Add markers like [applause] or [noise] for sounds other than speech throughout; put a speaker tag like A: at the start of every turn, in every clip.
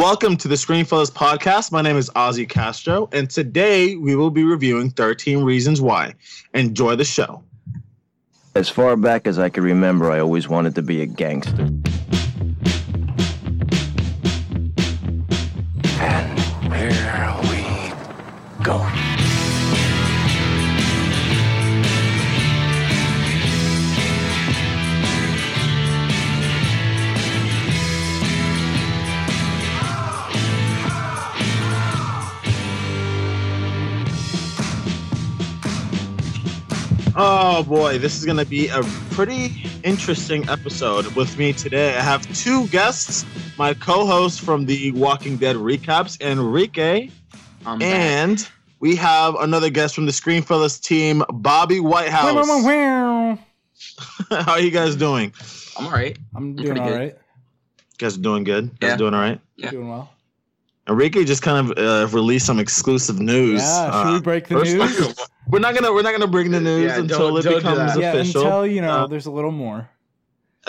A: Welcome to the Screenfellas podcast. My name is Ozzy Castro, and today we will be reviewing 13 Reasons Why. Enjoy the show.
B: As far back as I can remember, I always wanted to be a gangster. And here we go.
A: Oh boy, this is going to be a pretty interesting episode. With me today, I have two guests my co host from the Walking Dead recaps, Enrique,
C: I'm back.
A: and we have another guest from the Screenfellas team, Bobby Whitehouse. [laughs] How are you guys doing?
C: I'm all right.
D: I'm
C: pretty
D: doing all
C: good.
D: right.
A: You guys doing good? You guys
C: Yeah.
A: doing all right?
C: Yeah.
D: Doing well.
A: Enrique just kind of uh, released some exclusive news.
D: Yeah, should
A: Uh,
D: we break the
A: first-
D: news?
A: we're not gonna we're not gonna bring the news
C: Yeah,
A: until
C: don't-
A: it
C: don't do
A: becomes
C: that.
D: yeah,
A: official.
D: until you know
A: Uh,
D: there's a little more. [laughs]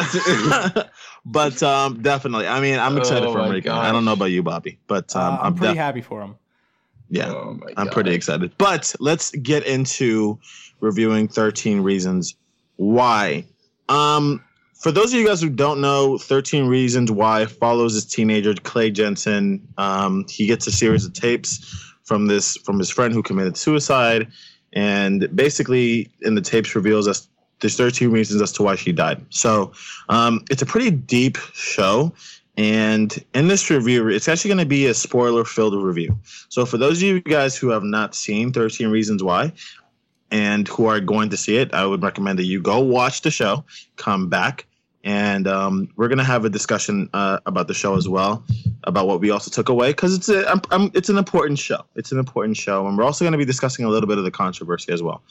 A: but um, definitely, I mean, I'm excited
C: Oh
A: for
C: my
A: Enrique.
C: gosh.
A: I don't know about you, Bobby, but um,
D: Uh, I'm,
A: I'm,
D: pretty
A: def-
D: happy for him.
A: yeah,
C: Oh my
A: I'm
C: God.
A: pretty excited. But let's get into reviewing 13 reasons why. Um, for those of you guys who don't know, 13 Reasons Why follows this teenager Clay Jensen. Um, he gets a series of tapes from this from his friend who committed suicide, and basically in the tapes reveals us there's 13 reasons as to why she died. So um, it's a pretty deep show. And in this review, it's actually going to be a spoiler filled review. So for those of you guys who have not seen 13 Reasons Why and who are going to see it, I would recommend that you go watch the show, come back, and um, we're to have a discussion uh, about the show as well, about what we also took away because it's a um, um, it's an important show. It's an important show, and we're also to be discussing a little bit of the controversy as well.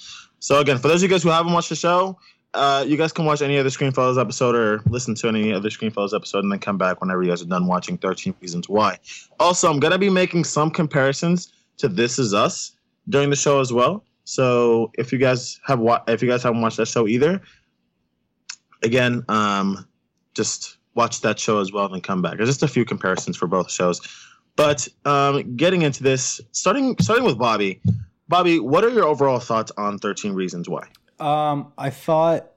A: So again, for those of you guys who haven't watched the show, uh, you guys can watch any other Screenfellas episode or listen to any other Screenfellas episode and then come back whenever you guys are done watching 13 Reasons Why. Also, I'm to be making some comparisons to This Is Us during the show as well. So if you guys have wa- if you guys haven't watched that show either, again, um, just watch that show as well and come back. There's just a few comparisons for both shows. But um, getting into this, starting starting with Bobby. Bobby, what are your overall thoughts on 13 Reasons Why?
D: Um, I thought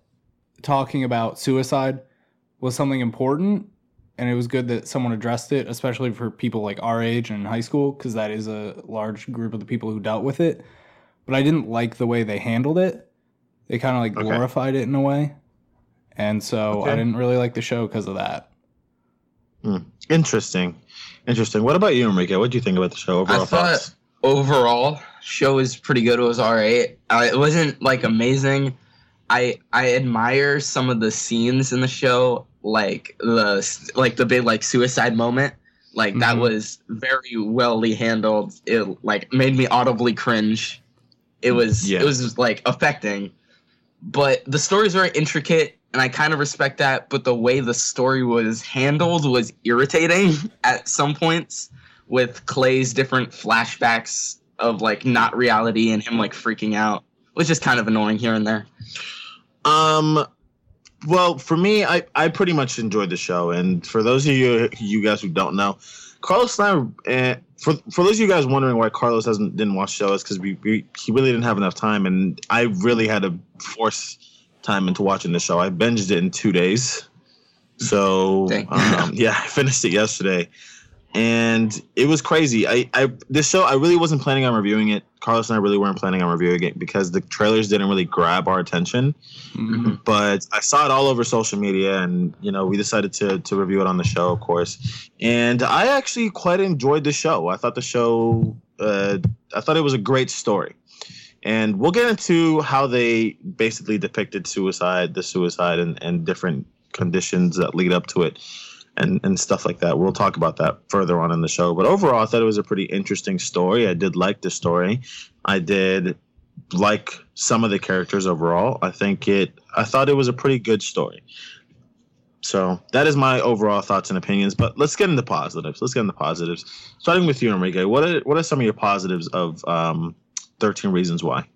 D: talking about suicide was something important, and it was good that someone addressed it, especially for people like our age and in high school, because that is a large group of the people who dealt with it. But I didn't like the way they handled it. They kind of like
A: Okay.
D: glorified it in a way, and so
A: Okay.
D: I didn't really like the show because of that.
A: Interesting. Interesting. What about you, Enrique? What do you think about the show? Overall
C: I thought
A: thoughts?
C: overall show was pretty good. It was all right. Uh, it wasn't like amazing. I I admire some of the scenes in the show, like the like the big like suicide moment. Like that
D: Mhm.
C: was very wellly handled. It like made me audibly cringe. It was
A: Yeah.
C: it was like affecting. But the story's very intricate and I kind of respect that, but the way the story was handled was irritating [laughs] at some points with Clay's different flashbacks of like not reality and him like freaking out, which is kind of annoying here and there.
A: Um, well, for me, I, I pretty much enjoyed the show, and for those of you you guys who don't know, Carlos and I, uh, for for those of you guys wondering why Carlos hasn't didn't watch shows because we, we he really didn't have enough time, and I really had to force time into watching the show. I binged it in two days, so um, [laughs] yeah, I finished it yesterday, and it was crazy. I I this show I really wasn't planning on reviewing it. Carlos and I really weren't planning on reviewing it because the trailers didn't really grab our attention
D: Mhm.
A: but I saw it all over social media, and you know, we decided to to review it on the show, of course. And I actually quite enjoyed the show. I thought the show, uh, I thought it was a great story. And we'll get into how they basically depicted suicide, the suicide, and, and different conditions that lead up to it, and and stuff like that. We'll talk about that further on in the show. But overall, I thought it was a pretty interesting story. I did like the story. I did like some of the characters overall. I think it. I thought it was a pretty good story. So that is my overall thoughts and opinions. But let's get into positives. Let's get into positives. Starting with you, Enrique. What are what are some of your positives of um, Thirteen Reasons Why?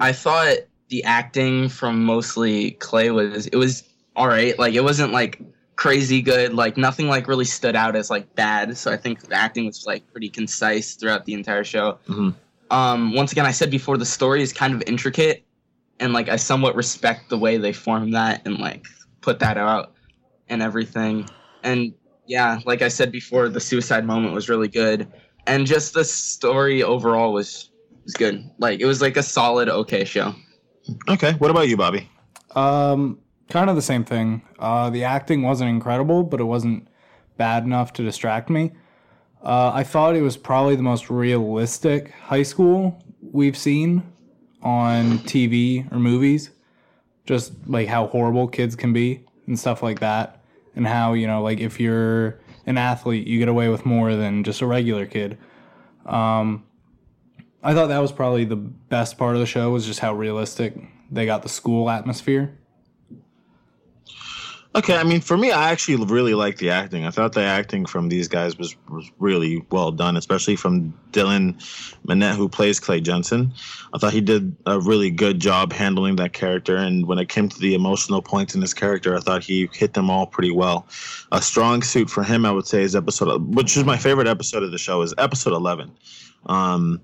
C: I thought the acting from mostly Clay was it was all right. Like it wasn't like crazy good. Like nothing like really stood out as like bad. So I think the acting was like pretty concise throughout the entire show.
A: Mhm.
C: Um, once again, I said before the story is kind of intricate, and like I somewhat respect the way they form that and like put that out and everything. And yeah, like I said before, the suicide moment was really good, and just the story overall was was good. Like it was like a solid okay show.
A: Okay. What about you, Bobby?
D: Um, kind of the same thing. Uh, the acting wasn't incredible, but it wasn't bad enough to distract me. Uh, I thought it was probably the most realistic high school we've seen on TV or movies. Just like how horrible kids can be and stuff like that. And how, you know, like if you're an athlete, you get away with more than just a regular kid. Um, I thought that was probably the best part of the show was just how realistic they got the school atmosphere.
A: Okay, I mean, for me, I actually really liked the acting. I thought the acting from these guys was, was really well done, especially from Dylan Minnette, who plays Clay Jensen. I thought he did a really good job handling that character, and when it came to the emotional points in his character, I thought he hit them all pretty well. A strong suit for him, I would say, is episode, which is my favorite episode of the show, is episode eleven. Um,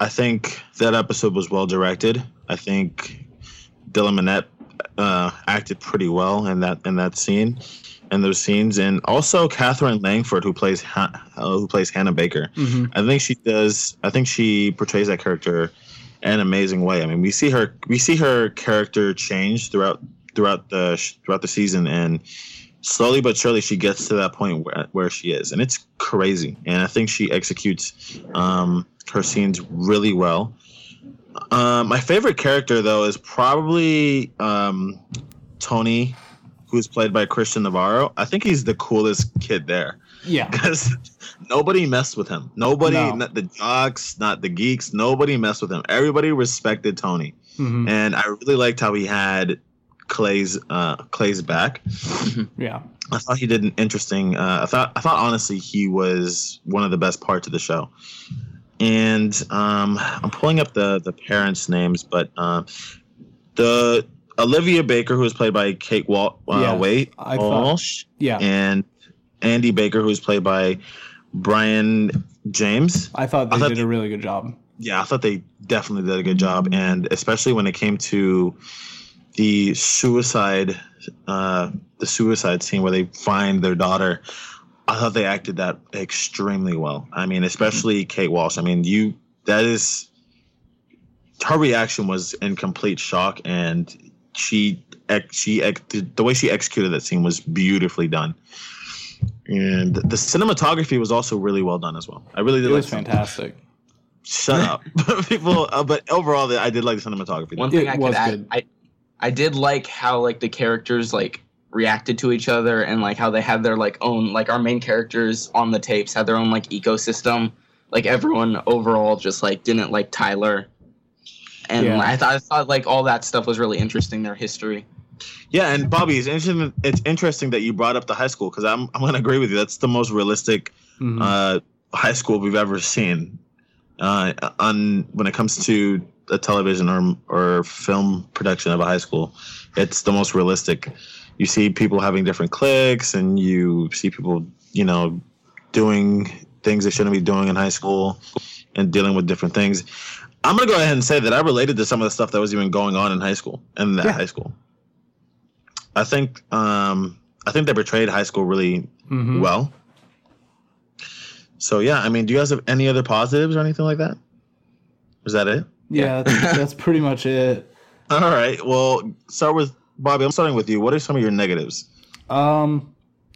A: I think that episode was well directed. I think Dylan Minnette uh, acted pretty well in that in that scene, in those scenes, and also Katherine Langford, who plays ha- uh, who plays Hannah Baker.
D: Mm-hmm.
A: I think she does. I think she portrays that character in an amazing way. I mean, we see her we see her character change throughout throughout the throughout the season, and slowly but surely she gets to that point where where she is, and it's crazy. And I think she executes um, her scenes really well. Uh, my favorite character though is probably um, Tony, who's played by Christian Navarro. I think he's the coolest kid there
D: Yeah. [laughs]
A: because nobody messed with him. Nobody,
D: No.
A: not the jocks, not the geeks. Nobody messed with him. Everybody respected Tony,
D: hmm
A: and I really liked how he had Clay's uh, Clay's back.
D: Yeah.
A: I thought he did an interesting. Uh, I thought I thought honestly he was one of the best parts of the show. And um, I'm pulling up the the parents' names, but uh, the Olivia Baker, who was played by Kate Wal- uh,
D: Yeah,
A: Wait
D: I thought-
A: Walsh,
D: Yeah.
A: and Andy Baker, who was played by Brian James.
D: I thought they
A: I thought
D: did
A: they-
D: a really good job.
A: Yeah, I thought they definitely did a good job, and especially when it came to the suicide, uh, the suicide scene where they find their daughter. I thought they acted that extremely well. I mean, especially Kate Walsh. I mean, you that is her reaction was in complete shock, and she she the way she executed that scene was beautifully done. And the cinematography was also really well done as well. I really did
D: It
A: like
D: was fantastic.
A: Shut up, [laughs] people. Uh, but overall, I did like the cinematography.
C: One
D: It
C: thing I
D: was
C: could add,
D: good.
C: I I did like how like the characters like reacted to each other and like how they had their like own like our main characters on the tapes had their own like ecosystem. Like everyone overall just like didn't like Tyler. And
D: Yeah.
C: I thought I thought like all that stuff was really interesting, their history.
A: Yeah, and Bobby, it's interesting. It's interesting that you brought up the high school because I'm I'm gonna agree with you. That's the most realistic
D: Mhm.
A: uh, high school we've ever seen. Uh, on when it comes to a television or or film production of a high school, it's the most realistic. You see people having different cliques, and you see people, you know, doing things they shouldn't be doing in high school, and dealing with different things. I'm gonna go ahead and say that I related to some of the stuff that was even going on in high school in that
D: Yeah.
A: high school. I think um, I think they portrayed high school really
D: Mhm.
A: well. So yeah, I mean, do you guys have any other positives or anything like that? Is that it?
D: Yeah, that's, [laughs] that's pretty much it.
A: All right. Well, start with Bobby. I'm starting with you. What are some of your negatives?
D: Um,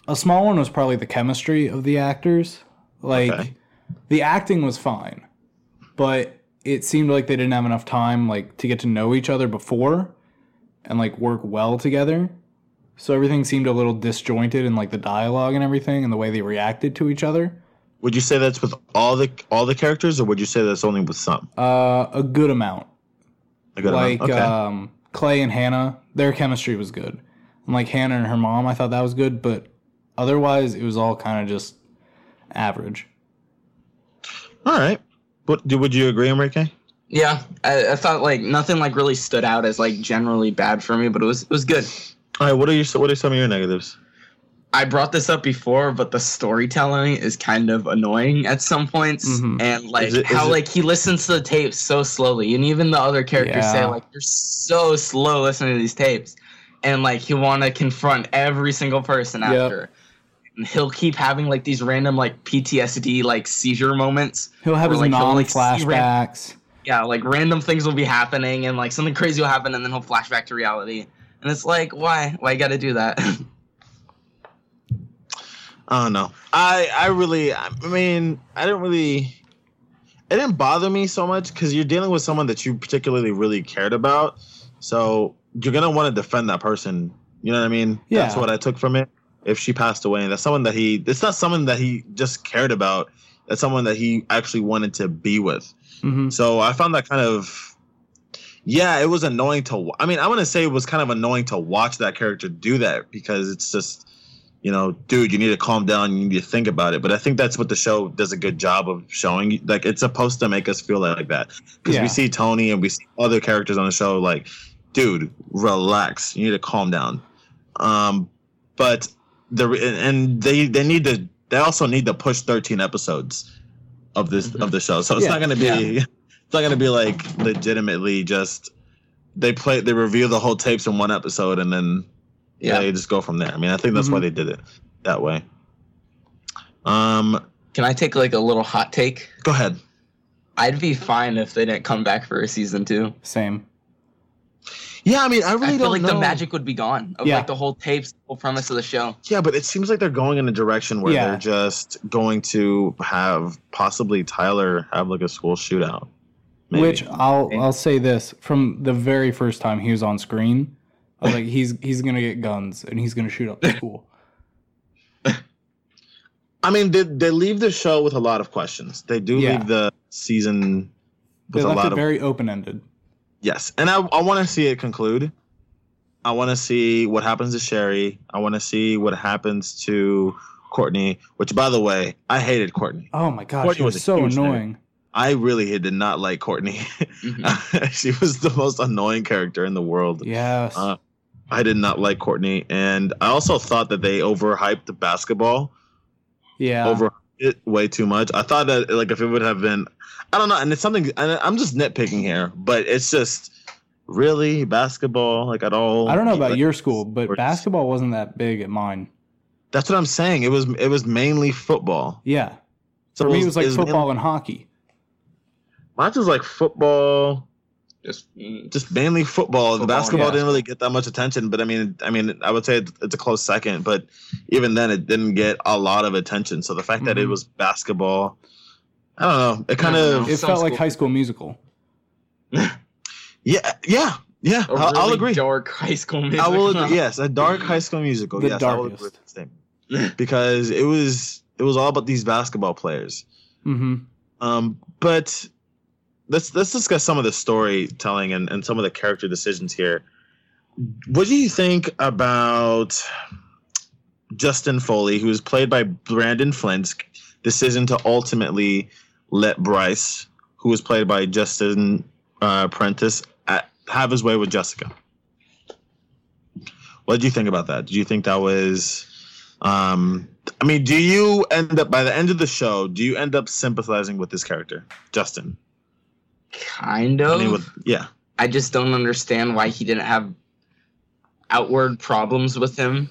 D: a small one was probably the chemistry of the actors. Like,
A: Okay.
D: the acting was fine, but it seemed like they didn't have enough time like to get to know each other before and like work well together. So everything seemed a little disjointed in like the dialogue and everything and the way they reacted to each other.
A: Would you say that's with all the all the characters, or would you say that's only with some?
D: Uh, a good amount.
A: A good
D: like
A: amount? Okay.
D: um, Clay and Hannah, their chemistry was good. And like Hannah and her mom, I thought that was good, but otherwise it was all kind of just average.
A: all right. What do would you agree, Enrique?
C: Yeah, I, I thought like nothing like really stood out as like generally bad for me, but it was it was good.
A: All right. What are your what are some of your negatives?
C: I brought this up before, but the storytelling is kind of annoying at some points,
D: Mhm.
C: and like
A: Is it- is
C: how
A: it-
C: like he listens to the tapes so slowly, and even the other characters say like you're so slow listening to these tapes, and like he want to confront every single person
D: Yep.
C: after. And he'll keep having like these random like PTSD like seizure moments.
D: He'll have
C: Or,
D: his
C: like, he'll,
D: non
C: like, see ran-
D: flashbacks.
C: Yeah, like random things will be happening, and like something crazy will happen, and then he'll flash back to reality. And it's like, why? Why you got to do that? [laughs]
A: I don't know. I I really I mean I didn't really it didn't bother me so much because you're dealing with someone that you particularly really cared about. So you're gonna want to defend that person. You know what I mean?
D: Yeah.
A: That's what I took from it. If she passed away, and that's someone that he it's not someone that he just cared about. That's someone that he actually wanted to be with.
D: hmm
A: So I found that kind of yeah, it was annoying to. I mean, I want to say it was kind of annoying to watch that character do that because it's just, you know, dude, you need to calm down. You need to think about it. But I think that's what the show does a good job of showing. Like it's supposed to make us feel like that because
D: Yeah.
A: we see Tony and we see other characters on the show. Like, dude, relax. You need to calm down. Um, but the and they they need to. They also need to push 13 episodes of this
C: Mhm.
A: of the show. So it's
D: Yeah.
A: not going to be.
C: Yeah. [laughs]
A: It's not to be like legitimately just they play they review the whole tapes in one episode and then yeah, they just go from there. I mean, I think that's why
D: Mhm.
A: they did it that way. Um,
C: Can I take like a little hot take?
A: go ahead.
C: I'd be fine if they didn't come back for a season two.
D: Same.
A: Yeah, I mean, I really
C: I feel
A: don't feel
C: like
A: know.
C: the magic would be gone of
D: Yeah.
C: like the whole tapes, the whole premise of the show.
A: Yeah, but it seems like they're going in a direction where
D: Yeah.
A: they're just going to have possibly Tyler have like a school shootout. Maybe.
D: Which I'll
C: Okay.
D: I'll say this from the very first time he was on screen, I was like, he's he's gonna get guns and he's gonna shoot up the school. [laughs]
A: I mean, they, they leave the show with a lot of questions. They do
D: Yeah.
A: leave the season
D: They
A: with a
D: left
A: lot
D: it
A: of
D: very open ended.
A: Yes, and I I want to see it conclude. I want to see what happens to Sheri. I want to see what happens to Courtney. Which, by the way, I hated Courtney.
D: Oh my gosh,
A: Courtney
D: she was,
A: was
D: so
A: huge nerd.
D: annoying.
A: I really did not like Courtney.
C: Mhm. [laughs]
A: she was the most annoying character in the world.
D: Yes.
A: Uh, I did not like Courtney, and I also thought that they overhyped the basketball
D: yeah.
A: over it way too much. I thought that like if it would have been, I don't know, and it's something. And I'm just nitpicking here, but it's just really basketball like at all.
D: I don't know about
A: like,
D: your school, but
A: sports.
D: basketball wasn't that big at mine.
A: That's what I'm saying. It was it was mainly football.
D: Yeah.
A: So
D: For me, it was like
A: mainly-
D: football and hockey.
A: Mine was like football,
C: Just mm,
A: just mainly football. the
C: Football,
A: basketball
D: yeah.
A: didn't really get that much attention, but I mean, I mean, I would say it's it's a close second. But even then, it didn't get a lot of attention. So the fact that it
D: Mhm.
A: was basketball, I don't know. It kind
C: I
A: of.
D: It felt like
C: school-
D: High School Musical. [laughs]
A: yeah, yeah, yeah.
C: a
A: I'll, I'll agree.
C: Dark high school music.
A: I will agree. Yes, a dark [laughs] high school musical.
D: The
A: yes, I will agree
D: darkest.
A: with that statement because it was it was all about these basketball players.
D: hmm
A: Um, but let's let's discuss some of the storytelling and, and some of the character decisions here. What do you think about Justin Foley, who is played by Brandon Flynn's decision to ultimately let Bryce, who was played by Justin uh, Prentice, at, have his way with Jessica? What did you think about that? Did you think that was um I mean, do you end up by the end of the show, do you end up sympathizing with this character, Justin?
C: Kind
A: I
C: of.
A: mean, with yeah.
C: I just don't understand why he didn't have outward problems with him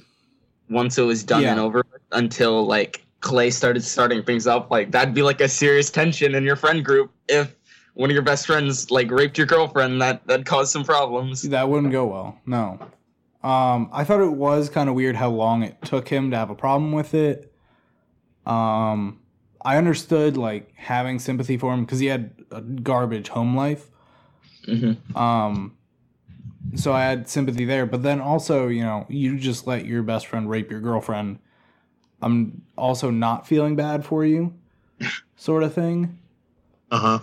C: once it was done
D: Yeah.
C: and over until like Clay started starting things up. Like that'd be like a serious tension in your friend group if one of your best friends like raped your girlfriend. That that caused some problems.
D: That wouldn't go well. No. Um, I thought it was kind of weird how long it took him to have a problem with it. Um, I understood like having sympathy for him because he had a garbage home life.
C: hmm
D: Um, so I had sympathy there, but then also, you know, you just let your best friend rape your girlfriend. I'm also not feeling bad for you, [laughs] sort of thing.
A: Uh-huh.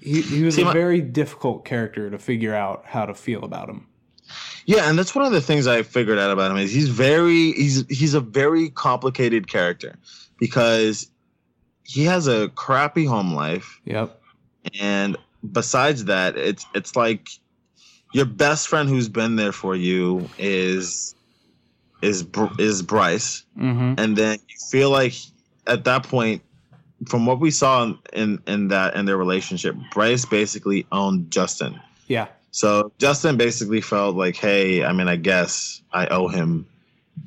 D: He, he was
A: See,
D: a
A: my-
D: very difficult character to figure out how to feel about him.
A: Yeah, and that's one of the things I figured out about him is he's very he's he's a very complicated character because he has a crappy home life
D: Yep.
A: and besides that it's it's like your best friend who's been there for you is is is Bryce,
D: Mm-hmm.
A: and then you feel like at that point, from what we saw in in, in that in their relationship, Bryce basically owned Justin.
D: Yeah.
A: So Justin basically felt like, hey, I mean, I guess I owe him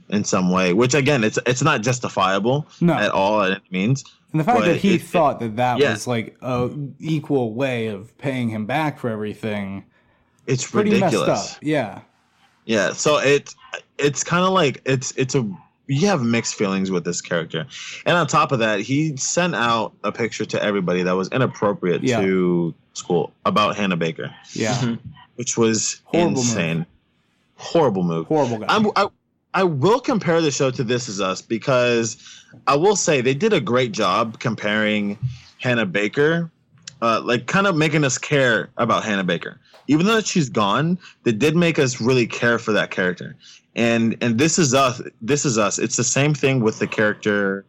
A: in some way, which again, it's it's not justifiable
D: No.
A: at all It means.
D: And the fact
A: But
D: that he
A: it-
D: thought that that
A: yeah.
D: was like a equal way of paying him back for everything,
A: It's
D: pretty
A: ridiculous.
D: messed up. Yeah.
A: Yeah, so it it's kind of like it's it's a you have mixed feelings with this character, and on top of that, he sent out a picture to everybody that was inappropriate
D: Yeah.
A: to school about Hannah Baker,
D: Yeah.
A: Which was
D: Horrible move.
A: insane. Horrible move.
D: Horrible guy.
A: I'm, I I will compare the show to This Is Us because I will say they did a great job comparing Hannah Baker, uh, like kind of making us care about Hannah Baker. Even though she's gone, they did make us really care for that character. And and This Is Us. This Is Us. It's the same thing with the character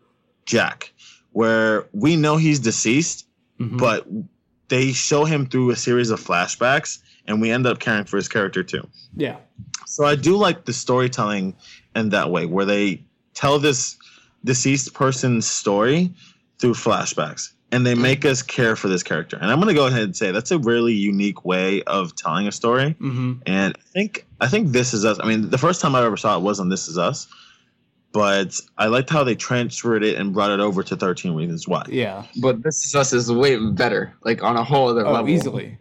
A: Jack, where we know he's deceased,
D: Mhm.
A: but they show him through a series of flashbacks, and we end up caring for his character too.
D: yeah.
A: So I do like the storytelling in that way, where they tell this deceased person's story through flashbacks, and they make us care for this character. And I'm going to go ahead and say that's a really unique way of telling a story.
D: Mm-hmm.
A: And I think I think This Is Us. I mean, the first time I ever saw it wasn't This Is Us, but I liked how they transferred it and brought it over to 13 Reasons Why.
D: Yeah.
C: But this is us is way better, like on a whole other
D: Oh,
C: level.
D: easily.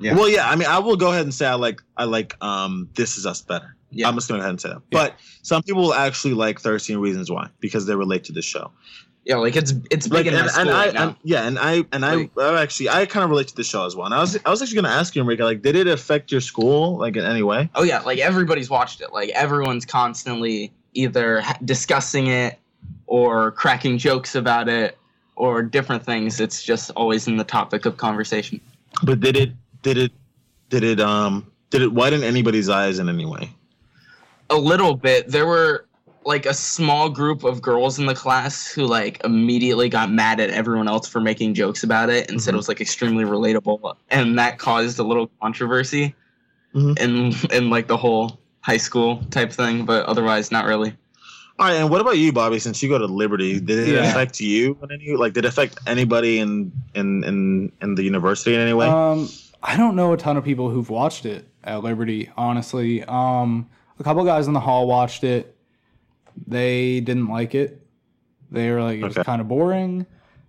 C: Yeah.
A: Well, yeah. I mean, I will go ahead and say I like I like um This Is Us better.
C: Yeah.
A: I'm just going to go ahead and say that.
D: Yeah.
A: But some people will actually like 13 Reasons Why because they relate to the show.
C: Yeah, like it's it's big
A: Like,
C: in
A: and, and I,
C: right
A: and- yeah, and I and I,
C: Like-
A: I actually I kind of relate to the show as well. And I was I was actually going to ask you, Enrique, like, did it affect your school like in any way?
C: Oh yeah, like everybody's watched it. Like everyone's constantly either discussing it or cracking jokes about it or different things. It's just always in the topic of conversation.
A: But did it did it did it um did it widen anybody's eyes in any way?
C: A little bit. There were like a small group of girls in the class who like immediately got mad at everyone else for making jokes about it and said it
A: Mhm.
C: was like extremely relatable and that caused a little controversy
A: Mhm.
C: in in like the whole high school type thing, but otherwise not really.
A: All right, and what about you, Bobby? Since you go to Liberty, did it
D: Yeah.
A: affect you in any like did it affect anybody in in in in the university in any way?
D: Um, I don't know a ton of people who've watched it at Liberty, honestly. Um, a couple guys in the hall watched it. They didn't like it. They were like, it was
A: Okay.
D: kind of boring.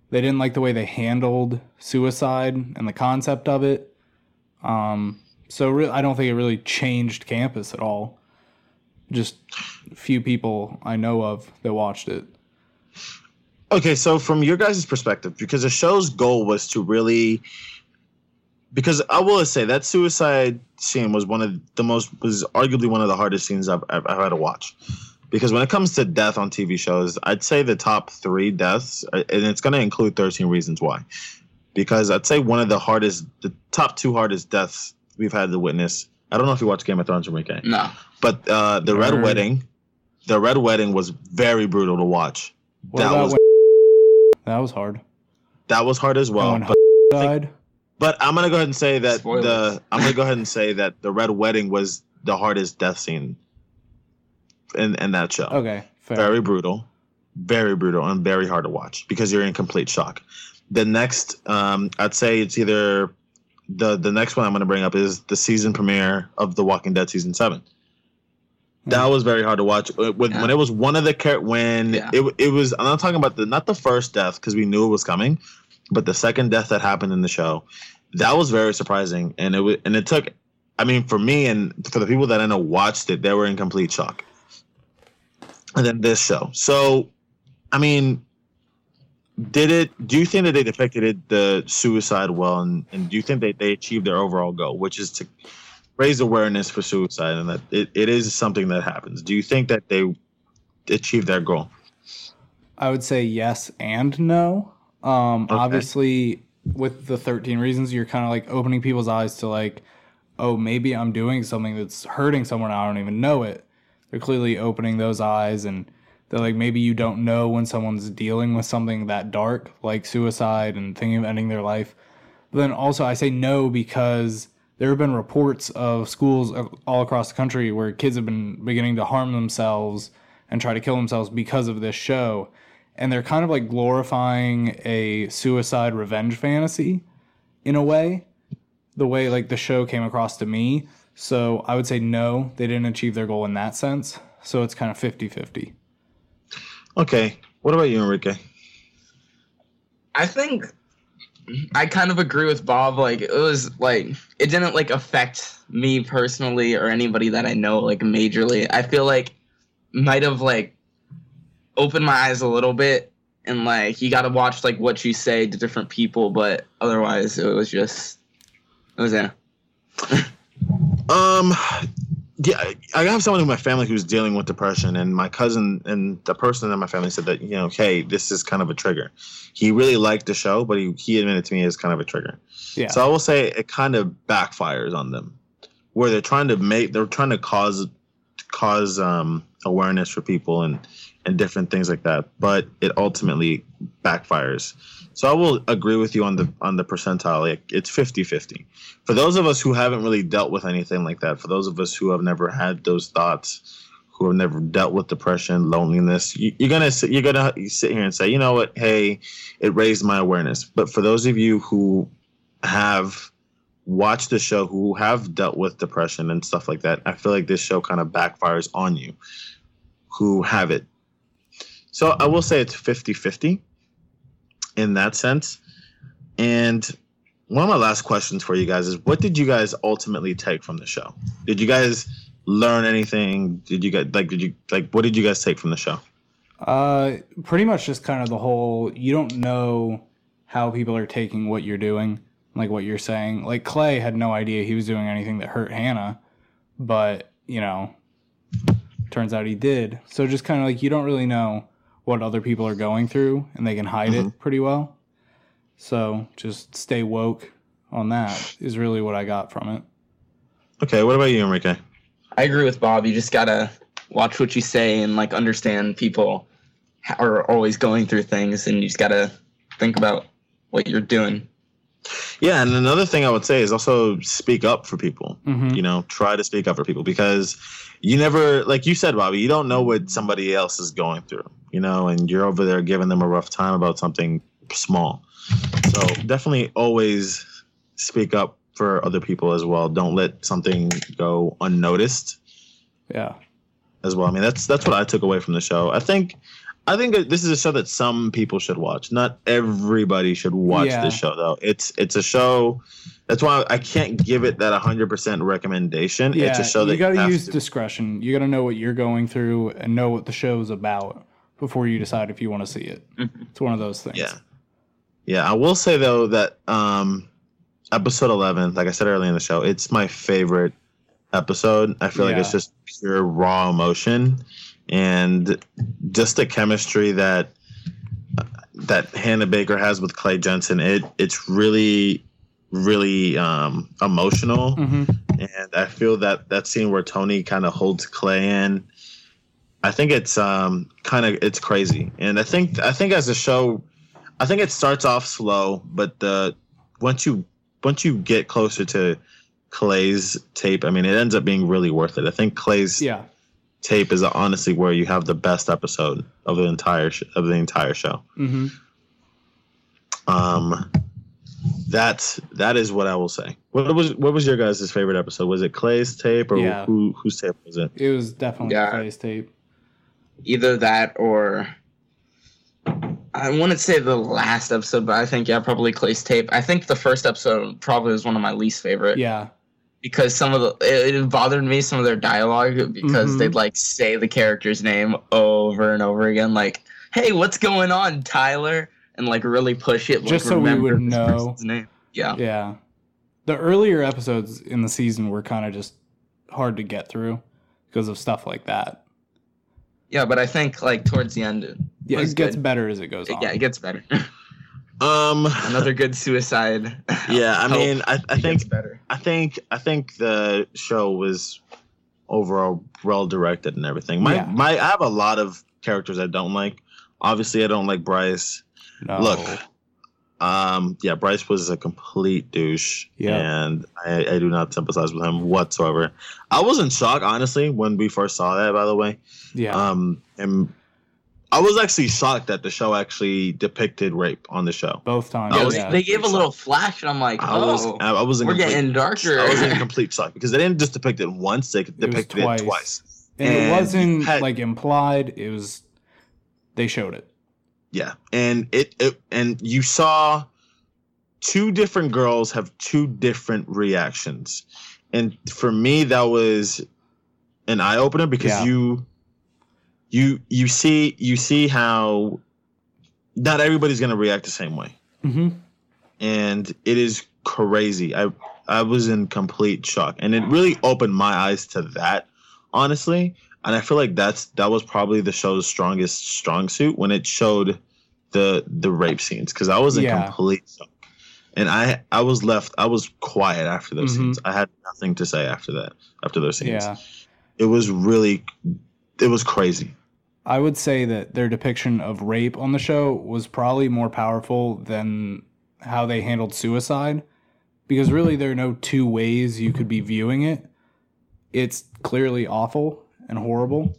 D: They didn't like the way they handled suicide and the concept of it. Um, so re- I don't think it really changed campus at all. Just a few people I know of that watched it.
A: Okay, so from your guys' perspective, because the show's goal was to really, because I will say that suicide scene was one of the most was arguably one of the hardest scenes I've, I've, I've had to watch. Because when it comes to death on TV shows, I'd say the top three deaths, uh, and it's going to include Thirteen Reasons Why, because I'd say one of the hardest, the top two hardest deaths we've had to witness. I don't know if you watch Game of Thrones, Enrique,
C: No.
A: but uh, the Red
D: Heard.
A: Wedding, the Red Wedding was very brutal to watch.
D: What
A: That
D: about
A: was-
D: when [laughs] that was hard?
A: That was hard as well.
D: And when
A: But [laughs]
D: died.
A: But I'm gonna go ahead and say that
C: Spoilers.
A: the I'm gonna go ahead and say that the Red Wedding was the hardest death scene in in that show.
D: Okay, fair.
A: Very brutal, very brutal, and very hard to watch because you're in complete shock. The next, um, I'd say it's either the the next one I'm gonna bring up is the season premiere of The Walking Dead season seven. That was very hard to watch. Uh, When,
C: Yeah.
A: when it was one of the when
C: Yeah.
A: it it was I'm not talking about the not the first death because we knew it was coming, but the second death that happened in the show, that was very surprising, and it was and it took. I mean, for me and for the people that I know watched it, they were in complete shock. And then this show, so I mean, did it? Do you think that they depicted it the suicide well, and, and do you think that they achieved their overall goal, which is to raise awareness for suicide and that it, it is something that happens? Do you think that they achieved their goal?
D: I would say yes and no. Um,
A: Okay.
D: Obviously, with the 13 reasons, you're kind of like opening people's eyes to like, oh, maybe I'm doing something that's hurting someone. I don't even know it. They're clearly opening those eyes, and they're like, maybe you don't know when someone's dealing with something that dark, like suicide and thinking of ending their life. But then also, I say no because there have been reports of schools all across the country where kids have been beginning to harm themselves and try to kill themselves because of this show. And they're kind of like glorifying a suicide revenge fantasy in a way, the way like the show came across to me. So I would say no, they didn't achieve their goal in that sense. So it's kind of 50 50.
A: Okay. What about you, Enrique?
C: I think I kind of agree with Bob. Like it was like it didn't like affect me personally or anybody that I know like majorly. I feel like might have like opened my eyes a little bit and like you got to watch like what you say to different people, but otherwise it was just it was yeah. [laughs]
A: Um, yeah, I- I have someone in my family who's dealing with depression, and my cousin and the person in my family said that you know, hey, this is kind of a trigger. He really liked the show, but he he admitted to me it's kind of a trigger.
D: Yeah.
A: So I will say it kind of backfires on them, where they're trying to make they're trying to cause cause um, awareness for people and and different things like that, but it ultimately backfires. So I will agree with you on the on the percentile. Like it's 50-50. For those of us who haven't really dealt with anything like that, for those of us who have never had those thoughts, who have never dealt with depression, loneliness, you, you're gonna sit, you're gonna sit here and say, you know what, hey, it raised my awareness. But for those of you who have watched the show, who have dealt with depression and stuff like that, I feel like this show kind of backfires on you, who have it. So I will say it's 50 50 in that sense. And one of my last questions for you guys is what did you guys ultimately take from the show? Did you guys learn anything? Did you get like did you like what did you guys take from the show?
D: Uh, pretty much just kind of the whole you don't know how people are taking what you're doing, like what you're saying. Like Clay had no idea he was doing anything that hurt Hannah, but you know, turns out he did. So just kind of like you don't really know what other people are going through, and they can hide it pretty well. So just stay woke on that is really what I got from it.
A: Okay, what about you, Enrique?
C: I agree with Bob. You just gotta watch what you say and like understand people are always going through things, and you just gotta think about what you're doing.
A: Yeah, and another thing I would say is also speak up for people.
D: Mm-hmm.
A: You know, try to speak up for people because you never, like you said, Bobby, you don't know mm. what somebody else is going through. You know, and you're over there giving them a rough time about something small. So definitely always speak up for other people as well. Don't let something go unnoticed
D: Yeah.
A: as well. I mean, that's that's what I took away from the show. I think I think this is a show that some people should watch. Not everybody should watch
D: Yeah.
A: this show though. It's it's a show. That's why I can't give it that 100% recommendation.
D: Yeah,
A: it's a show that
D: you got to
A: have
D: use
A: to-
D: discretion. You got to know what you're going through and know what the show is about before you decide if you want to see it.
C: Mhm.
D: It's one of those things.
A: Yeah. Yeah, I will say though that um episode 11, like I said earlier in the show, it's my favorite episode. I feel like it's just pure raw emotion and just the chemistry that that Hannah Baker has with Clay Jensen. It it's really really um emotional
D: hmm
A: and I feel that that scene where Tony kind of holds Clay in, I think it's um kind of it's crazy, and I think I think as a show, I think it starts off slow, but the once you once you get closer to Clay's tape, I mean, it ends up being really worth it. I think Clay's
D: Yeah.
A: tape is honestly where you have the best episode of the entire sh- of the entire show.
D: hmm
A: Um, that's that is what I will say. What was what was your guys' favorite episode? Was it Clay's tape or
D: Yeah.
A: who whose tape was it?
D: It was definitely
C: Yeah.
D: Clay's tape.
C: Either that or I wouldn't say the last episode, but I think yeah, probably Clay's tape. I think the first episode probably was one of my least favorite
D: Yeah.
C: because some of the it, it bothered me some of their dialogue because
D: Mhm.
C: they'd like say the character's name over and over again, like "Hey, what's going on, Tyler?" And like really push it, like,
D: Just so we would know.
C: person's name. Yeah,
D: Yeah. The earlier episodes in the season were kind of just hard to get through because of stuff like that.
C: yeah, but I think like towards the end, it
D: Yeah, it gets
C: good.
D: better as it goes on.
C: yeah, it gets better. [laughs]
A: Um, [laughs]
C: Another good suicide. [laughs]
A: yeah, I mean, I, I think
C: gets better.
A: I think I think the show was overall well directed and everything. My
D: Yeah.
A: my I have a lot of characters I don't like. Obviously, I don't like Bryce.
D: No.
A: Look, um, yeah, Bryce was a complete douche,
D: Yeah.
A: and I, I do not sympathize with him whatsoever. I was in shock, honestly, when we first saw that. By the way,
D: Yeah.
A: um, and I was actually shocked that the show actually depicted rape on the show.
D: Both times.
C: Yeah,
A: was-
C: they,
D: yeah.
C: they gave a little flash, and I'm like,
A: I was,
C: oh,
A: I, I was in
C: we're
A: complete,
C: getting darker.
A: I was in [laughs] complete shock because they didn't just depict it once; they depicted
D: twice.
A: it twice.
D: and it wasn't
A: had-
D: like implied. It was. They showed it.
A: Yeah, and it, it and you saw two different girls have two different reactions, and for me that was an eye opener because
D: Yeah.
A: you you you see you see how not everybody's gonna react the same way,
D: Mm-hmm.
A: and it is crazy. I I was in complete shock, and it really opened my eyes to that, honestly. And I feel like that's that was probably the show's strongest strong suit when it showed the the rape scenes because I was in
D: Yeah.
A: complete shock, and I I was left I was quiet after those
D: Mhm.
A: scenes. I had nothing to say after that after those scenes.
D: Yeah.
A: It was really it was crazy.
D: I would say that their depiction of rape on the show was probably more powerful than how they handled suicide because really there are no two ways you could be viewing it. It's clearly awful and horrible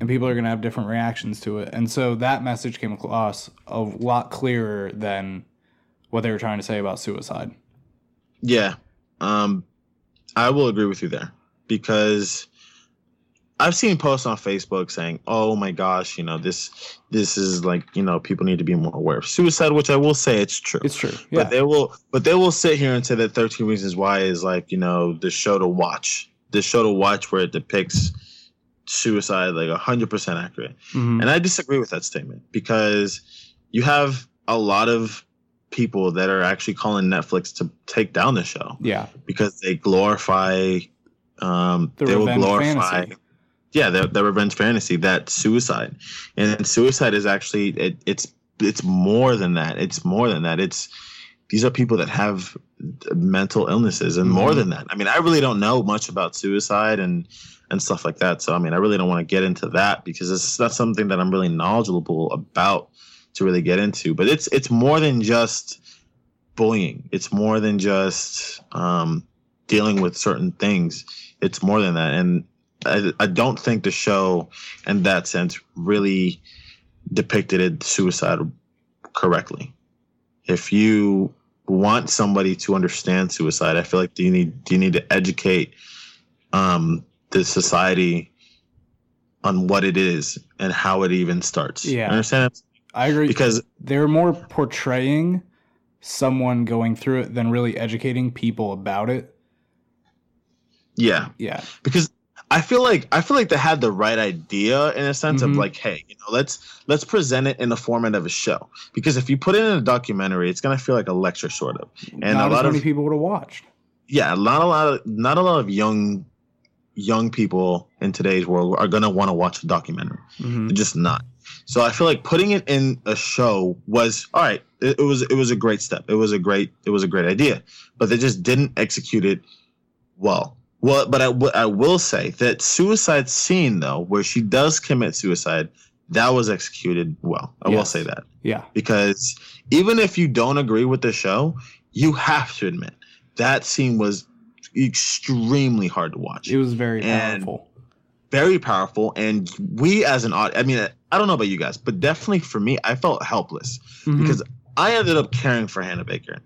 D: and people are going to have different reactions to it. And so that message came across a lot clearer than what they were trying to say about suicide.
A: Yeah. Um I will agree with you there because I've seen posts on Facebook saying, "Oh my gosh, you know, this this is like, you know, people need to be more aware of suicide," which I will say it's true.
D: It's true. Yeah.
A: But they will but they will sit here and say that 13 Reasons Why is like, you know, the show to watch. The show to watch where it depicts suicide like 100% accurate.
D: Mhm.
A: And I disagree with that statement because you have a lot of people that are actually calling Netflix to take down the show
D: Yeah.
A: because they glorify um
D: The
A: they will glorify
D: fantasy.
A: yeah the, the revenge fantasy that suicide and suicide is actually it, it's it's more than that it's more than that it's these are people that have mental illnesses and more
D: Mhm.
A: than that. I mean i really don't know much about suicide and and stuff like that. So i mean i really don't want to get into that because it's not something that i'm really knowledgeable about to really get into. But it's it's more than just bullying. It's more than just um dealing with certain things. It's more than that. And I, I don't think the show in that sense really depicted it suicide correctly. If you want somebody to understand suicide i feel like do you need do you need to educate um the society on what it is and how it even starts
D: Yeah.
A: You understand
D: I agree.
A: because
D: they're more portraying someone going through it than really educating people about it.
A: yeah
D: Yeah.
A: because I feel like I feel like they had the right idea in a sense
D: Mhm.
A: of like, hey, you know, let's let's present it in the format of a show. Because if you put it in a documentary, it's gonna feel like a lecture, sort of. And
D: Not
A: a lot of
D: people would have watched.
A: yeah, not a lot of not a lot of young young people in today's world are gonna want to watch a documentary.
D: Mhm.
A: They're just not. So I feel like putting it in a show was all right. It, it was it was a great step. It was a great it was a great idea, but they just didn't execute it well. Well, but I, w- I will say that suicide scene though, where she does commit suicide, that was executed well. I will say that
D: Yeah.
A: because even if you don't agree with the show, you have to admit that scene was extremely hard to watch
D: It was very
A: And-
D: powerful.
A: very powerful and we as an audience i mean i don't know about you guys but definitely for me i felt helpless
D: Mhm.
A: because i ended up caring for hannah baker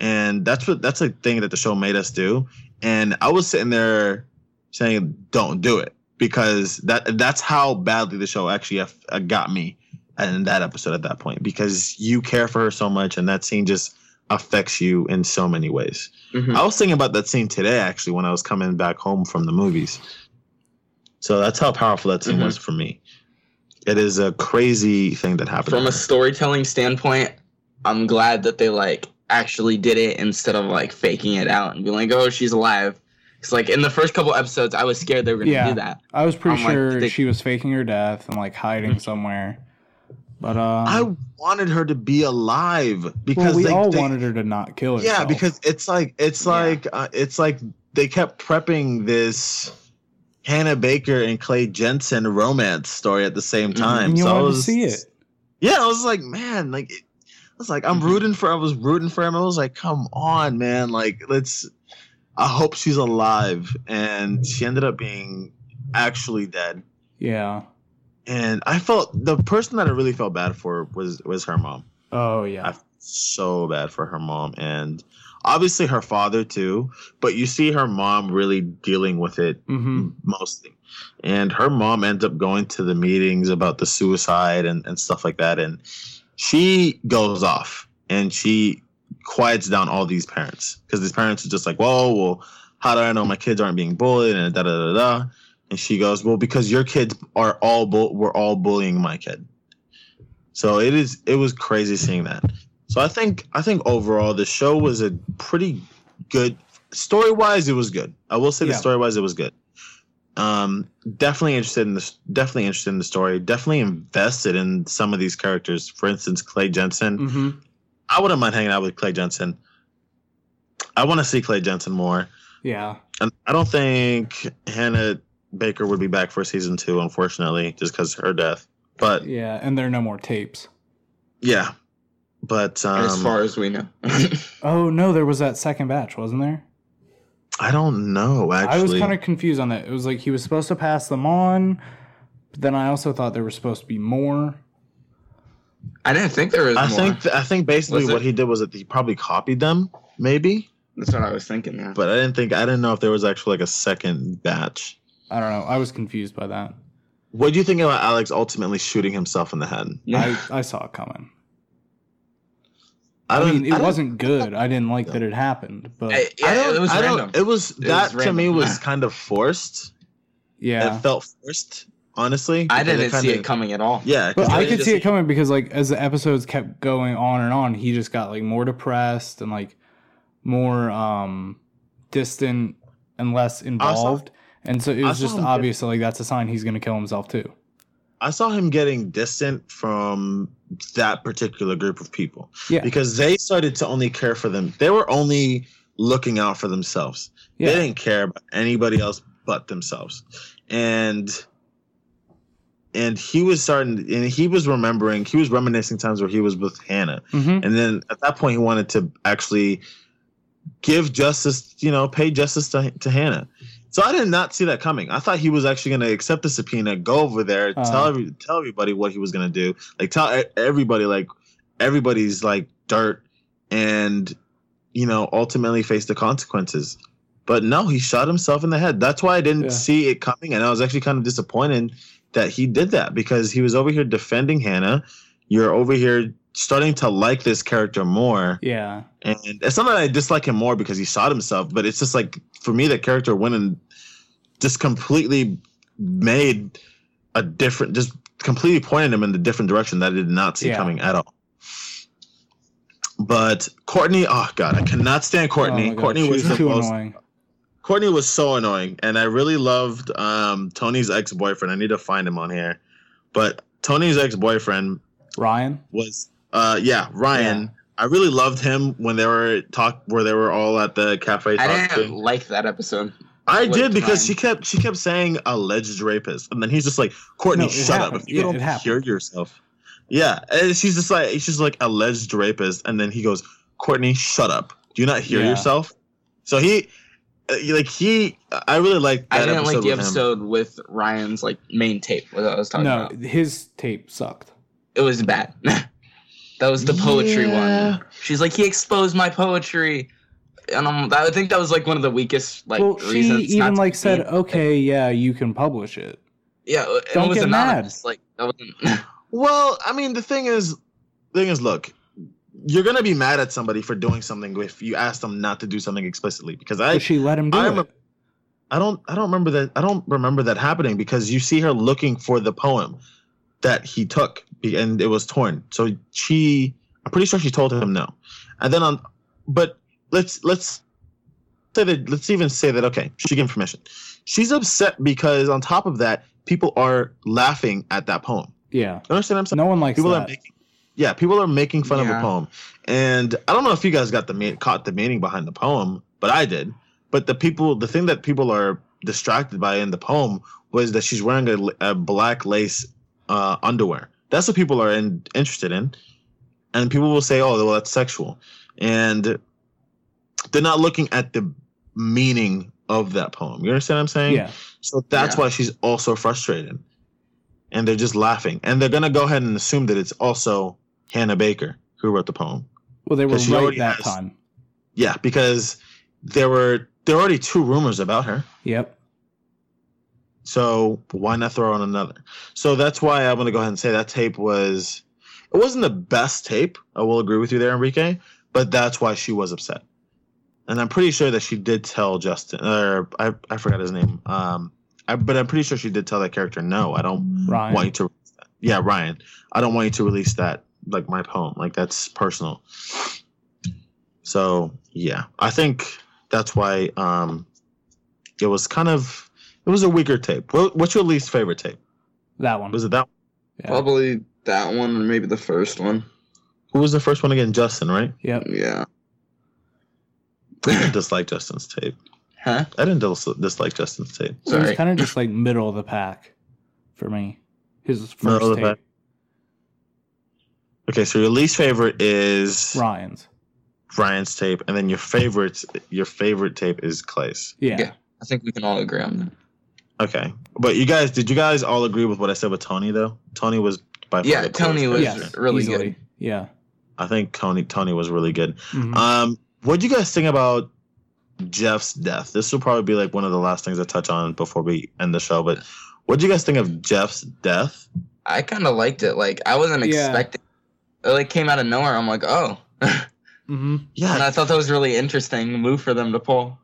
A: and that's what that's a thing that the show made us do and i was sitting there saying don't do it because that that's how badly the show actually uh, got me in that episode at that point because you care for her so much and that scene just affects you in so many ways
C: Mhm.
A: I was thinking about that scene today, actually, when I was coming back home from the movies. So that's how powerful that scene
C: Mhm.
A: was for me. It is a crazy thing that happened.
C: From a storytelling standpoint, I'm glad that they like actually did it instead of like faking it out and being like, "Oh, she's alive." Because like in the first couple episodes, I was scared they were gonna
D: Yeah.
C: do that.
D: I was pretty
C: I'm like,
D: sure
C: they-
D: she was faking her death and like hiding somewhere. But uh,
A: I wanted her to be alive because
D: well, we
A: they,
D: all
A: they-
D: wanted her to not kill herself.
A: yeah, because it's like it's
C: Yeah.
A: like uh, it's like they kept prepping this Hannah Baker and Clay Jensen romance story at the same
C: Mhm.
A: time.
D: and you
A: so I
D: wanted
A: was,
D: to see it.
A: Yeah, I was like, man, like, it, was like, I'm rooting for. I was rooting for him. I was like, come on, man. Like, let's. I hope she's alive, and she ended up being actually dead.
D: Yeah.
A: And I felt the person that I really felt bad for was was her mom.
D: Oh yeah.
A: I felt so bad for her mom, and obviously her father too. But you see her mom really dealing with it
D: hmm
A: mostly. And her mom ends up going to the meetings about the suicide and, and stuff like that. And she goes off and she quiets down all these parents because these parents are just like, whoa, well, how do I know my kids aren't being bullied and da da da da. And she goes, well, because your kids are all bu- we're all bullying my kid. So it is it was crazy seeing that. So I think I think overall the show was a pretty good story wise. It was good. I will say the
D: Yeah.
A: story wise it was good. Um, definitely interested in this. Definitely interested in the story. Definitely invested in some of these characters. For instance, Clay Jensen.
D: hmm
A: I wouldn't mind hanging out with Clay Jensen. I want to see Clay Jensen more.
D: Yeah.
A: And I don't think Hannah Baker would be back for season two, unfortunately, just because her death. But
D: Yeah. And there are no more tapes.
A: yeah, but um,
C: as far as we know. [laughs]
D: Oh no, there was that second batch, wasn't there?
A: I don't know. Actually,
D: I was kind of confused on that. It was like he was supposed to pass them on, but then I also thought there was supposed to be more.
C: I didn't think there was
A: I
C: more.
A: think I think basically
C: Was it?
A: what he did was that he probably copied them, maybe.
C: That's what I was thinking. Yeah.
A: But I didn't think I didn't know if there was actually like a second batch.
D: I don't know. I was confused by that.
A: What do you think about Alex ultimately shooting himself in the head?
C: yeah.
D: I, I saw it coming.
A: I,
D: I, mean, it
A: I
D: wasn't good. I didn't like that it happened, but
C: I- yeah,
A: I don't,
C: it was
A: I don't-
C: random.
A: It was
C: It
A: that
C: was
A: to me was kind of forced.
D: yeah.
A: It felt forced, honestly.
C: I didn't see
A: kinda-
C: it coming at all.
A: Yeah,
D: But I could
A: just-
D: see it coming because, like, as the episodes kept going on and on, he just got like more depressed and like more um distant and less involved. And so it was just
A: him get-
D: obvious that like that's a sign he's gonna kill himself too.
A: I saw him getting distant from that particular group of people
D: Yeah.
A: because they started to only care for them. They were only looking out for themselves. They didn't care about anybody else but themselves. And and he was starting and he was remembering, he was reminiscing times where he was with Hannah.
D: Mm-hmm.
A: And then at that point he wanted to actually give justice, you know, pay justice to, to Hannah. So I did not see that coming. I thought he was actually going to accept the subpoena, go over there,
D: Uh.
A: tell every, tell everybody what he was going to do, like tell everybody like everybody's like dirt, and you know ultimately face the consequences. But no, he shot himself in the head. That's why I didn't
D: Yeah.
A: see it coming, and I was actually kind of disappointed that he did that because he was over here defending Hannah. You're over here starting to like this character more.
D: Yeah.
A: And it's not that I dislike him more because he shot himself, but it's just like for me, the character went and just completely made a different, just completely pointed him in the different direction that I did not see
D: Yeah.
A: coming at all. But Courtney, oh god, I cannot stand Courtney.
D: Oh
A: Courtney
D: she
A: was the
D: too
A: most.
D: annoying.
A: Courtney was so annoying, and I really loved um, Tony's ex boyfriend. I need to find him on here, but Tony's ex boyfriend
D: Ryan.
A: was uh yeah Ryan.
D: Yeah.
A: I really loved him when they were talk where they were all at the cafe
C: I didn't like that episode.
A: I
C: liked
A: did because
C: Ryan.
A: she kept she kept saying alleged rapist, and then he's just like Courtney,
D: No,
A: shut
D: happened.
A: up! If you
D: Yeah,
A: don't
D: it happened.
A: hear yourself, yeah. And she's just like she's like alleged rapist, and then he goes Courtney, shut up! Do you not hear
D: Yeah.
A: yourself? So he uh, like he I really liked
C: I didn't like the
A: with him.
C: episode with Ryan's like main tape. What I was talking
D: No,
C: about.
D: his tape sucked.
C: It was bad. [laughs] that was the poetry
A: Yeah.
C: one. She's like, he exposed my poetry, and I'm, I think that was like one of the weakest like
D: well, she
C: reasons.
D: even
C: not
D: like said,
C: mean.
D: "Okay, yeah, you can publish it."
C: yeah,
D: Don't
C: it was
D: get mad.
C: Like that wasn't. [laughs]
A: Well, I mean, the thing is, thing is, look, you're gonna be mad at somebody for doing something if you ask them not to do something explicitly. Because I,
D: But she let him do
A: I'm a-
D: it.
A: I don't, I don't remember that. I don't remember that happening because you see her looking for the poem that he took, and it was torn. So she, I'm pretty sure she told him no. And then on, but let's let's say that let's even say that okay, she gave him permission. She's upset because on top of that, people are laughing at that poem.
D: yeah,
A: You understand what I'm saying?
D: no one likes
A: people
D: that.
A: are making yeah people are making fun of a poem and i don't know if you guys got the me- caught the meaning behind the poem but i did but the people the thing that people are distracted by in the poem was that she's wearing a, a black lace uh, underwear that's what people are in, interested in and people will say, "Oh, well, that's sexual," and they're not looking at the meaning of that poem. You understand what I'm saying?
D: Yeah.
A: So that's
C: Yeah.
A: why she's also frustrated. And they're just laughing. And they're going to go ahead and assume that it's also Hannah Baker who wrote the poem.
D: Well, they were
A: she
D: right that
A: has-
D: time.
A: Yeah, because there were there were already two rumors about her.
D: Yep.
A: So why not throw on another? So that's why I'm going to go ahead and say that tape was it wasn't the best tape. I will agree with you there, Enrique, but that's why she was upset. And I'm pretty sure that she did tell Justin or I, I forgot his name. Um I, but I'm pretty sure she did tell that character, no, I don't
D: Ryan.
A: want you to. Yeah, Ryan. I don't want you to release that like my poem. Like that's personal. So yeah. I think that's why um it was kind of it was a weaker tape. What's your least favorite tape?
D: That one.
A: Was it that
D: Yeah.
C: Probably that one, or maybe the first one.
A: who was the first one again? Justin, right?
D: Yep.
C: Yeah. [clears throat]
A: I didn't dislike Justin's tape.
C: Huh?
A: I didn't dis- dislike Justin's tape.
D: So it was
C: Sorry.
D: kind of just like middle of the pack for me. His first
A: Middle of the
D: tape.
A: pack. Okay, so your least favorite is
D: Ryan's.
A: Ryan's tape, and then your favorite your favorite tape is Clay's.
D: Yeah.
C: Yeah. I think we can all agree on that.
A: Okay, but you guys, did you guys all agree with what I said with Tony though? Tony was by far
C: Yeah,
A: the
C: Tony was-
A: character.
C: really
D: easily.
C: good.
D: Yeah.
A: I think Tony Tony was really good.
D: Mhm.
A: Um, what do you guys think about Jeff's death? This will probably be like one of the last things I touch on before we end the show. But what do you guys think of Jeff's death?
C: I kind of liked it. Like I wasn't
D: Yeah.
C: expecting. It like came out of nowhere. I'm like, oh. [laughs]
D: mm-hmm.
A: Yeah,
C: and I thought that was really interesting move for them to pull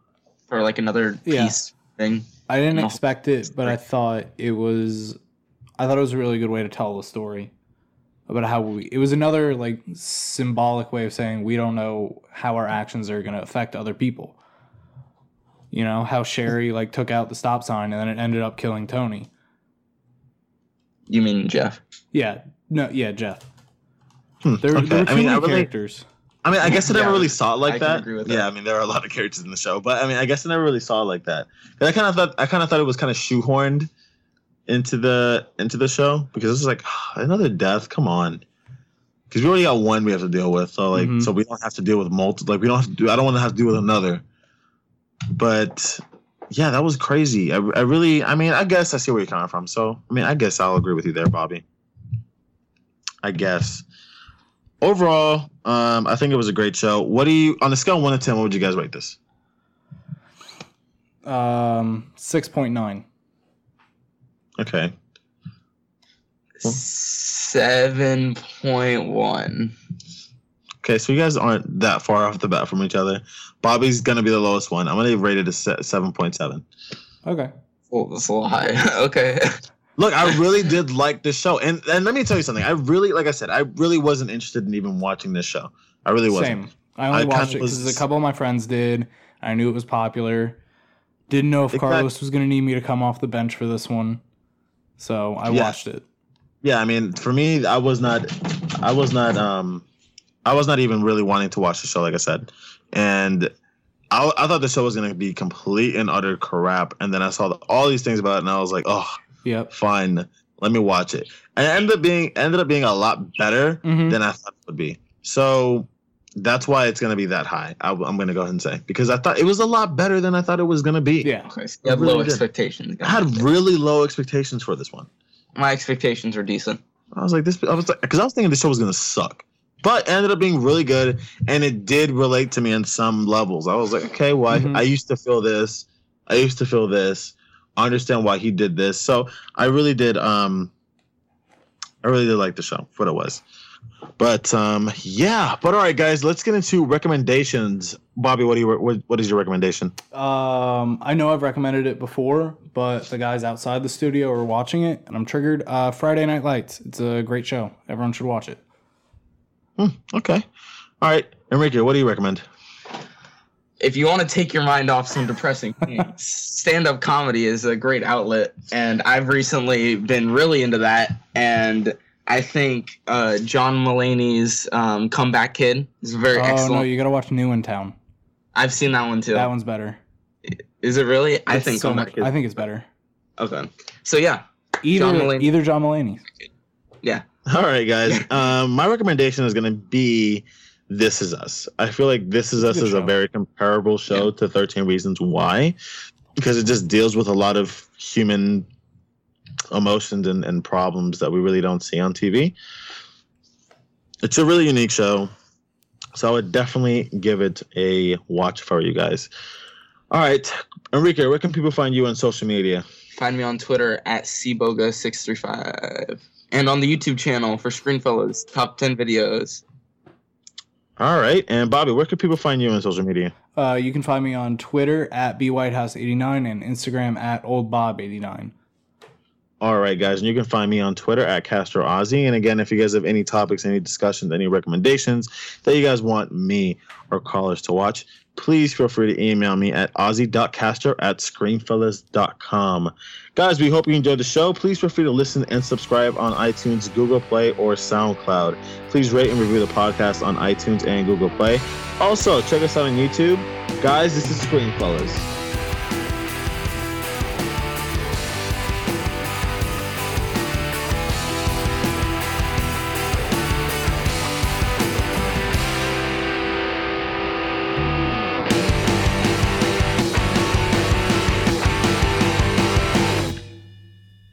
C: for like another
D: Yeah.
C: piece thing.
D: I didn't
C: No.
D: expect it, but I thought it was. I thought it was a really good way to tell the story about how we. It was another like symbolic way of saying we don't know how our actions are going to affect other people. You know how Sheri like took out the stop sign and then it ended up killing Tony.
C: You mean Jeff?
D: Yeah, no, yeah, Jeff.
A: Hmm,
D: They're,
A: okay.
D: they're
A: I mean, I really,
D: characters.
A: I mean, I guess I never
C: Yeah,
A: really saw it like
C: I can
A: that.
C: agree with
A: yeah,
C: that.
A: I mean, there are a lot of characters in the show, but I mean, I guess I never really saw it like that. that. 'Cause I kind of thought, I kind of thought it was kind of shoehorned into the into the show because it's like [sighs] another death. Come on, because we already got one we have to deal with, so like,
D: Mhm.
A: so we don't have to deal with multiple. Like, we don't have to do. I don't want to have to deal with another. But yeah, that was crazy. I, I really, I mean, I guess I see where you're coming from. So, I mean, I guess I'll agree with you there, Bobby. I guess. Overall, um, I think it was a great show. What do you, on a scale of one to ten, what would you guys rate this?
D: Um, six point nine.
A: Okay,
C: Seven point one.
A: okay, so you guys aren't that far off the bat from each other. Bobby's gonna be the lowest one. I'm gonna rate it a seven point seven.
D: Okay.
C: Oh, that's a little high. [laughs] okay.
A: Look, I really did like this show, and and let me tell you something. I really, like I said, I really wasn't interested in even watching this show. I really wasn't.
D: Same. I only
A: I
D: watched it because
A: was-
D: a couple of my friends did. I knew it was popular. Didn't know if
A: Exact-
D: Carlos was going to need me to come off the bench for this one, so I
A: Yeah.
D: watched it.
A: Yeah, I mean, for me, I was not, I was not, um, I was not even really wanting to watch the show, like I said, and I, I thought the show was gonna be complete and utter crap, and then I saw the, all these things about it, and I was like, oh,
D: Yep.
A: fine, let me watch it, and it ended up being ended up being a lot better
D: Mhm.
A: than I thought it would be. So that's why it's gonna be that high. I, am gonna go ahead and say because I thought it was a lot better than I thought it was gonna be.
D: Yeah.
C: Okay. So you have
A: Really
C: low
A: good.
C: expectations.
A: I had really low expectations for this one.
C: My expectations are decent.
A: I was like, this. I was like, because I was thinking the show was gonna suck, but it ended up being really good, and it did relate to me on some levels. I was like, okay, well,
D: Mhm.
A: I, I used to feel this, I used to feel this. I understand why he did this. So I really did. Um, I really did like the show what it was. But um, yeah. But all right, guys, let's get into recommendations. Bobby, what do you what, what is your recommendation?
D: Um, I know I've recommended it before, but the guys outside the studio are watching it, and I'm triggered. Uh, Friday Night Lights. It's a great show. Everyone should watch it.
A: Hmm, okay. All right, Enrique, what do you recommend?
C: If you want to take your mind off some depressing [laughs] things, stand-up comedy is a great outlet, and I've recently been really into that. And I think uh, John Mulaney's um, Comeback Kid is very excellent.
D: oh
C: excellent.
D: no, you got to watch New in Town.
C: I've seen that one too.
D: That one's better.
C: Is it really? I think
D: so
C: Comeback
D: much.
C: Kid.
D: I think it's better.
C: okay. So yeah,
D: Either
C: John Mulaney.
D: either John Mulaney.
C: yeah.
A: All right, guys. Um, [laughs] my recommendation is going to be This Is Us. I feel like This Is Us
D: Good
A: is a very comparable show to 13 Reasons Why because it just deals with a lot of human emotions and, and problems that we really don't see on TV. It's a really unique show. So I would definitely give it a watch for you guys. All right, Enrique, where can people find you on social media?
C: Find me on Twitter at cboga635 and on the YouTube channel for Screenfellas top 10 videos.
A: All right, and Bobby, where can people find you on social media?
D: Uh, you can find me on Twitter at bwhitehouse89 and Instagram at oldbob89.
A: All right, guys, and you can find me on Twitter at Castro Ozzy. And again, if you guys have any topics, any discussions, any recommendations that you guys want me or callers to watch, please feel free to email me at ozzy.castro at screenfellas.com. Guys, we hope you enjoyed the show. Please feel free to listen and subscribe on iTunes, Google Play, or SoundCloud. Please rate and review the podcast on iTunes and Google Play. Also, check us out on YouTube. Guys, this is Screenfellas.